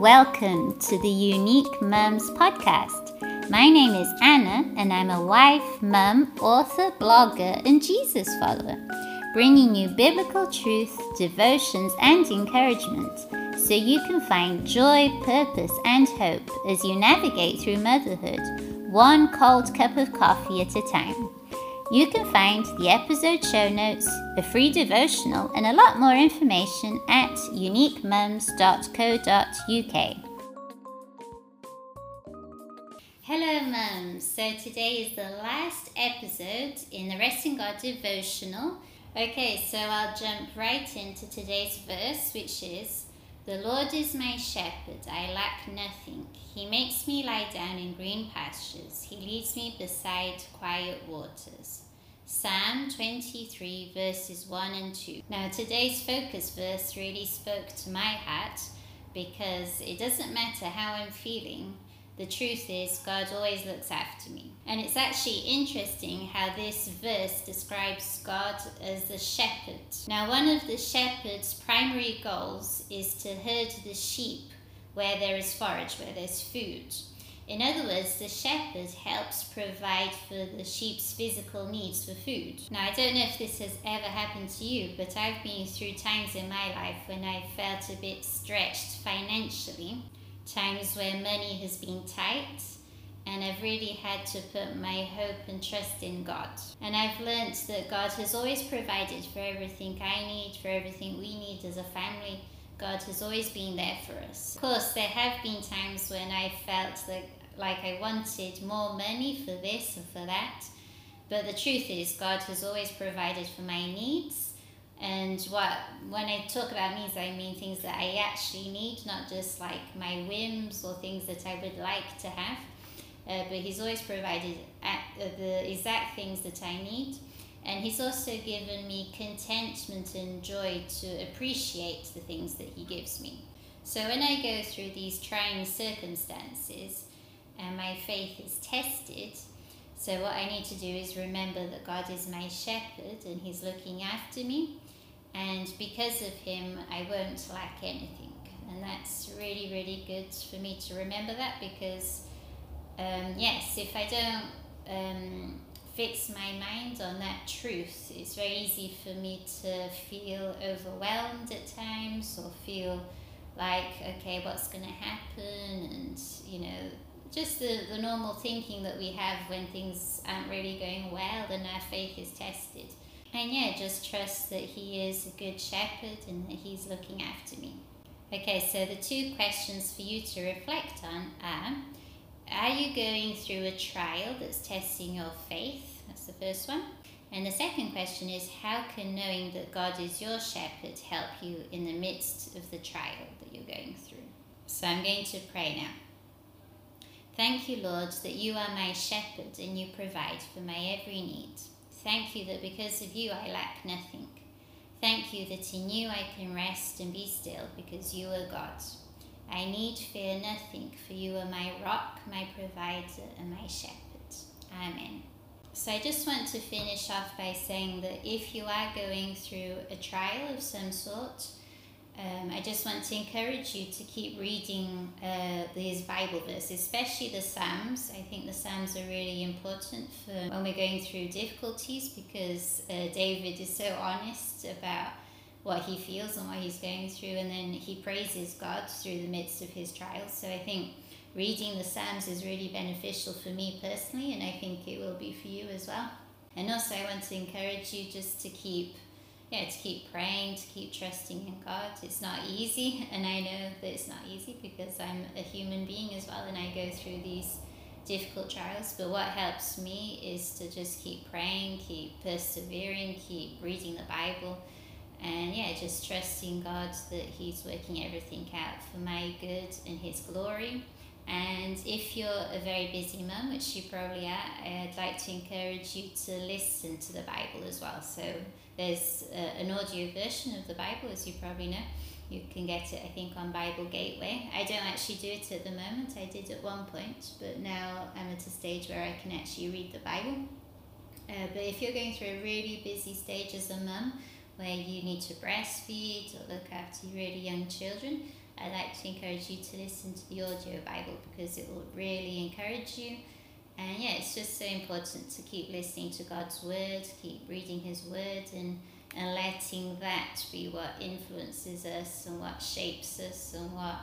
Welcome to the Unique Mums podcast. My name is Anna, and I'm a wife, mum, author, blogger, and Jesus follower, bringing you biblical truth, devotions, and encouragement so you can find joy, purpose, and hope as you navigate through motherhood, one cold cup of coffee at a time. You can find the episode show notes, the free devotional, and a lot more information at uniquemums.co.uk. Hello, mums. So today is the last episode in the Rest in God devotional. Okay, so I'll jump right into today's verse, which is The Lord is my shepherd, I lack nothing. He makes me lie down in green pastures, He leads me beside quiet waters. Psalm 23, verses 1 and 2. Now, today's focus verse really spoke to my heart because it doesn't matter how I'm feeling, the truth is, God always looks after me. And it's actually interesting how this verse describes God as the shepherd. Now, one of the shepherd's primary goals is to herd the sheep where there is forage, where there's food. In other words, the shepherd helps provide for the sheep's physical needs for food. Now, I don't know if this has ever happened to you, but I've been through times in my life when I felt a bit stretched financially, times where money has been tight, and I've really had to put my hope and trust in God. And I've learned that God has always provided for everything I need, for everything we need as a family. God has always been there for us. Of course, there have been times when I felt like like I wanted more money for this and for that. But the truth is, God has always provided for my needs. And what when I talk about needs, I mean things that I actually need, not just like my whims or things that I would like to have. Uh, but He's always provided uh, the exact things that I need. And He's also given me contentment and joy to appreciate the things that He gives me. So when I go through these trying circumstances, and my faith is tested. So, what I need to do is remember that God is my shepherd and He's looking after me. And because of Him, I won't lack anything. And that's really, really good for me to remember that because, um, yes, if I don't um, fix my mind on that truth, it's very easy for me to feel overwhelmed at times or feel like, okay, what's going to happen? And, you know, just the, the normal thinking that we have when things aren't really going well and our faith is tested. And yeah, just trust that He is a good shepherd and that He's looking after me. Okay, so the two questions for you to reflect on are Are you going through a trial that's testing your faith? That's the first one. And the second question is How can knowing that God is your shepherd help you in the midst of the trial that you're going through? So I'm going to pray now. Thank you, Lord, that you are my shepherd and you provide for my every need. Thank you that because of you I lack nothing. Thank you that in you I can rest and be still because you are God. I need fear nothing, for you are my rock, my provider, and my shepherd. Amen. So I just want to finish off by saying that if you are going through a trial of some sort, um, I just want to encourage you to keep reading uh, these Bible verses, especially the Psalms. I think the Psalms are really important for when we're going through difficulties because uh, David is so honest about what he feels and what he's going through, and then he praises God through the midst of his trials. So I think reading the Psalms is really beneficial for me personally, and I think it will be for you as well. And also, I want to encourage you just to keep yeah, to keep praying, to keep trusting in God. It's not easy, and I know that it's not easy because I'm a human being as well, and I go through these difficult trials. But what helps me is to just keep praying, keep persevering, keep reading the Bible, and yeah, just trusting God that He's working everything out for my good and His glory. And if you're a very busy mum, which you probably are, I'd like to encourage you to listen to the Bible as well. So there's uh, an audio version of the Bible, as you probably know. You can get it, I think, on Bible Gateway. I don't actually do it at the moment. I did at one point, but now I'm at a stage where I can actually read the Bible. Uh, but if you're going through a really busy stage as a mum, where you need to breastfeed or look after really young children, I'd like to encourage you to listen to the audio Bible because it will really encourage you. And yeah, it's just so important to keep listening to God's word, keep reading His word, and, and letting that be what influences us and what shapes us and what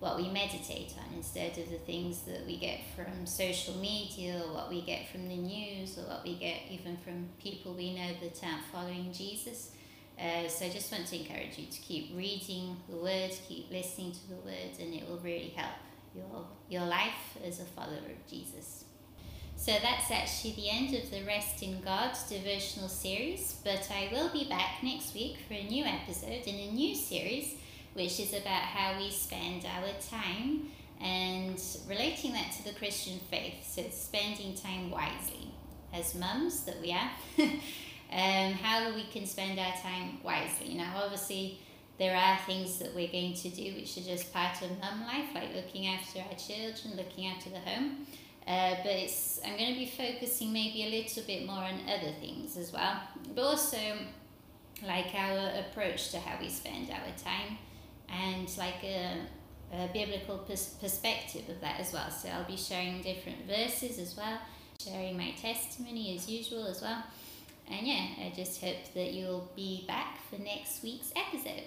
what we meditate on instead of the things that we get from social media or what we get from the news or what we get even from people we know that aren't following Jesus. Uh, so I just want to encourage you to keep reading the Word, keep listening to the Word, and it will really help your, your life as a follower of Jesus. So that's actually the end of the Rest in God devotional series, but I will be back next week for a new episode in a new series which is about how we spend our time and relating that to the Christian faith. So, spending time wisely. As mums that we are, um, how we can spend our time wisely. Now, obviously, there are things that we're going to do which are just part of mum life, like looking after our children, looking after the home. Uh, but it's, I'm going to be focusing maybe a little bit more on other things as well, but also like our approach to how we spend our time and like a, a biblical pers- perspective of that as well. So I'll be sharing different verses as well, sharing my testimony as usual as well. And yeah, I just hope that you'll be back for next week's episode.